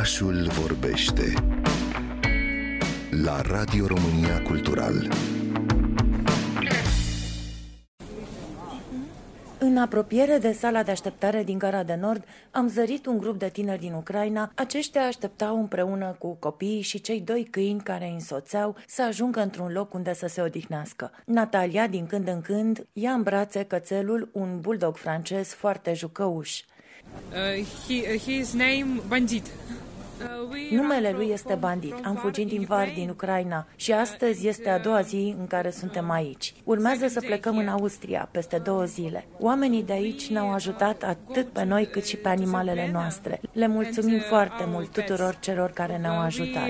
Orașul vorbește la Radio România Cultural. În apropiere de sala de așteptare din Gara de Nord, am zărit un grup de tineri din Ucraina. Aceștia așteptau împreună cu copiii și cei doi câini care îi însoțeau să ajungă într-un loc unde să se odihnească. Natalia, din când în când, ia în brațe cățelul, un bulldog francez foarte jucăuș. Uh, he, uh, his name Bandit. Numele lui este Bandit. Am fugit din Var, din Ucraina și astăzi este a doua zi în care suntem aici. Urmează să plecăm în Austria peste două zile. Oamenii de aici ne-au ajutat atât pe noi cât și pe animalele noastre. Le mulțumim foarte mult tuturor celor care ne-au ajutat.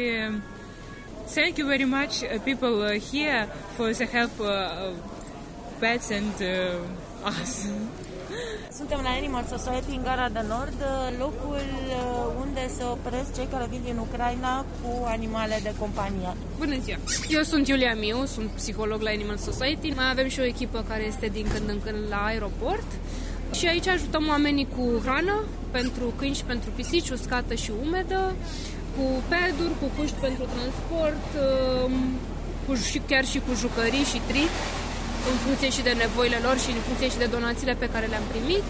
Thank you very much, uh, people here, for the help pets and us. Suntem la Animal Society în Gara de Nord, locul uh, unde se opresc cei care vin din Ucraina cu animale de companie. Bună ziua! Eu sunt Iulia Miu, sunt psiholog la Animal Society. Mai avem și o echipă care este din când în când la aeroport. Și aici ajutăm oamenii cu hrană pentru câini și pentru pisici, uscată și umedă, cu peduri, cu cuști pentru transport, um, cu, și chiar și cu jucării și tri în funcție și de nevoile lor și în funcție și de donațiile pe care le-am primit.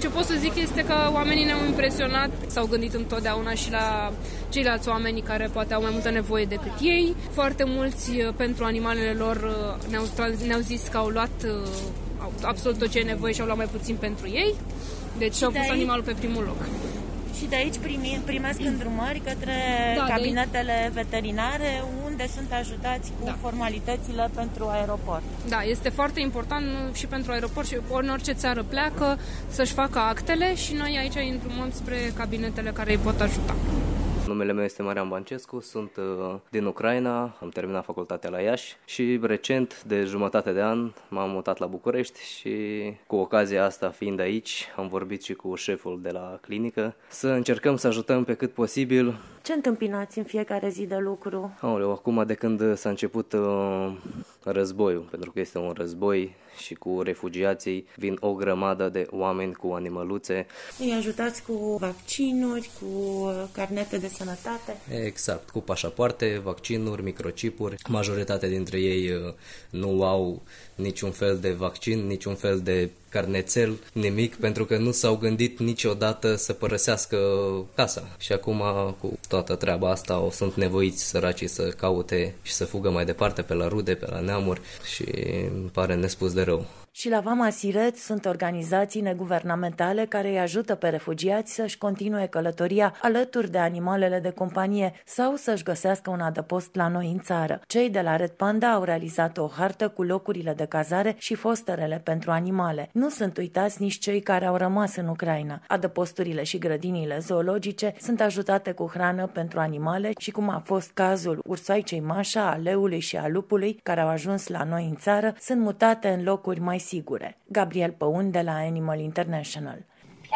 Ce pot să zic este că oamenii ne-au impresionat, s-au gândit întotdeauna și la ceilalți oameni care poate au mai multă nevoie decât ei. Foarte mulți uh, pentru animalele lor uh, ne-au, ne-au zis că au luat uh, absolut tot ce e nevoie și au luat mai puțin pentru ei. Deci și au pus animalul pe primul loc și de aici primi, primesc îndrumări către da, cabinetele veterinare unde sunt ajutați cu da. formalitățile pentru aeroport. Da, este foarte important și pentru aeroport și în orice țară pleacă să-și facă actele și noi aici îndrumăm spre cabinetele care îi pot ajuta. Numele meu este Marian Bancescu, sunt uh, din Ucraina, am terminat facultatea la Iași și recent, de jumătate de an, m-am mutat la București și cu ocazia asta fiind aici, am vorbit și cu șeful de la clinică să încercăm să ajutăm pe cât posibil ce întâmpinați în fiecare zi de lucru? Aoleu, acum de când s-a început uh, războiul, pentru că este un război și cu refugiații vin o grămadă de oameni cu animăluțe. Îi ajutați cu vaccinuri, cu uh, carnete de sănătate? Exact, cu pașapoarte, vaccinuri, microcipuri. Majoritatea dintre ei uh, nu au niciun fel de vaccin, niciun fel de carnețel, nimic, pentru că nu s-au gândit niciodată să părăsească casa. Și acum, cu toată treaba asta, o sunt nevoiți săracii să caute și să fugă mai departe pe la rude, pe la neamuri și îmi pare nespus de rău. Și la Vama Siret sunt organizații neguvernamentale care îi ajută pe refugiați să-și continue călătoria alături de animalele de companie sau să-și găsească un adăpost la noi în țară. Cei de la Red Panda au realizat o hartă cu locurile de cazare și fosterele pentru animale. Nu sunt uitați nici cei care au rămas în Ucraina. Adăposturile și grădinile zoologice sunt ajutate cu hrană pentru animale și cum a fost cazul ursoaicei Mașa, a leului și a lupului care au ajuns la noi în țară, sunt mutate în locuri mai sigure. Gabriel Păun de la Animal International.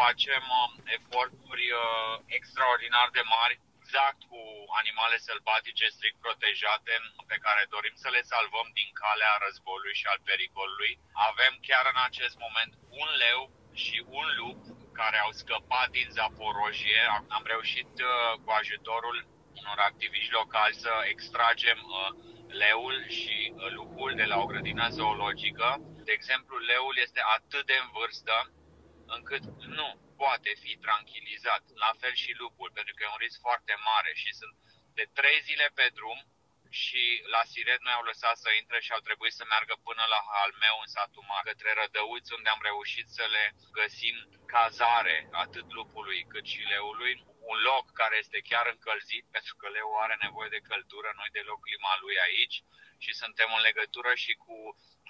Facem uh, eforturi uh, extraordinar de mari exact cu animale sălbatice strict protejate pe care dorim să le salvăm din calea războiului și al pericolului. Avem chiar în acest moment un leu și un lup care au scăpat din Zaporojie. Am reușit uh, cu ajutorul unor activiști locali să extragem uh, leul și uh, lupul de la o grădină zoologică. De exemplu, leul este atât de în vârstă încât nu poate fi tranquilizat. La fel și lupul, pentru că e un risc foarte mare și sunt de trei zile pe drum și la Siret noi au lăsat să intre și au trebuit să meargă până la Halmeu în satul mare, către Rădăuți, unde am reușit să le găsim cazare atât lupului cât și leului un loc care este chiar încălzit, pentru că leu are nevoie de căldură, noi deloc clima lui aici și suntem în legătură și cu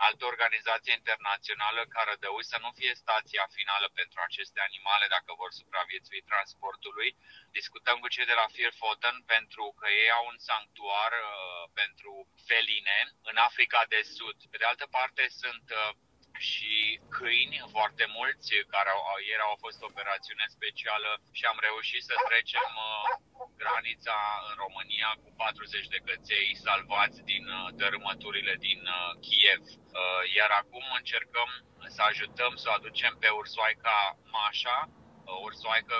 altă organizație internațională care dăui să nu fie stația finală pentru aceste animale dacă vor supraviețui transportului. Discutăm cu cei de la Fear Foten pentru că ei au un sanctuar uh, pentru feline în Africa de Sud. Pe de altă parte sunt uh, și câini foarte mulți care au, ieri au fost operațiune specială și am reușit să trecem uh, granița în România cu 40 de căței salvați din uh, dărâmăturile din uh, Kiev. Uh, iar acum încercăm să ajutăm să o aducem pe ursoaica Mașa ursoaică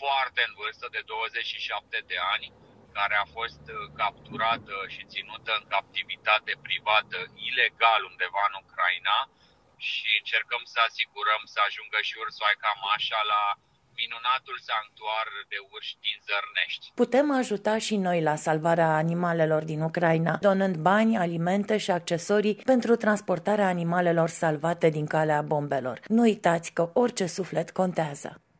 foarte în vârstă de 27 de ani, care a fost capturată și ținută în captivitate privată ilegal undeva în Ucraina și încercăm să asigurăm să ajungă și ursoaica Mașa la minunatul sanctuar de urși din Zărnești. Putem ajuta și noi la salvarea animalelor din Ucraina, donând bani, alimente și accesorii pentru transportarea animalelor salvate din calea bombelor. Nu uitați că orice suflet contează.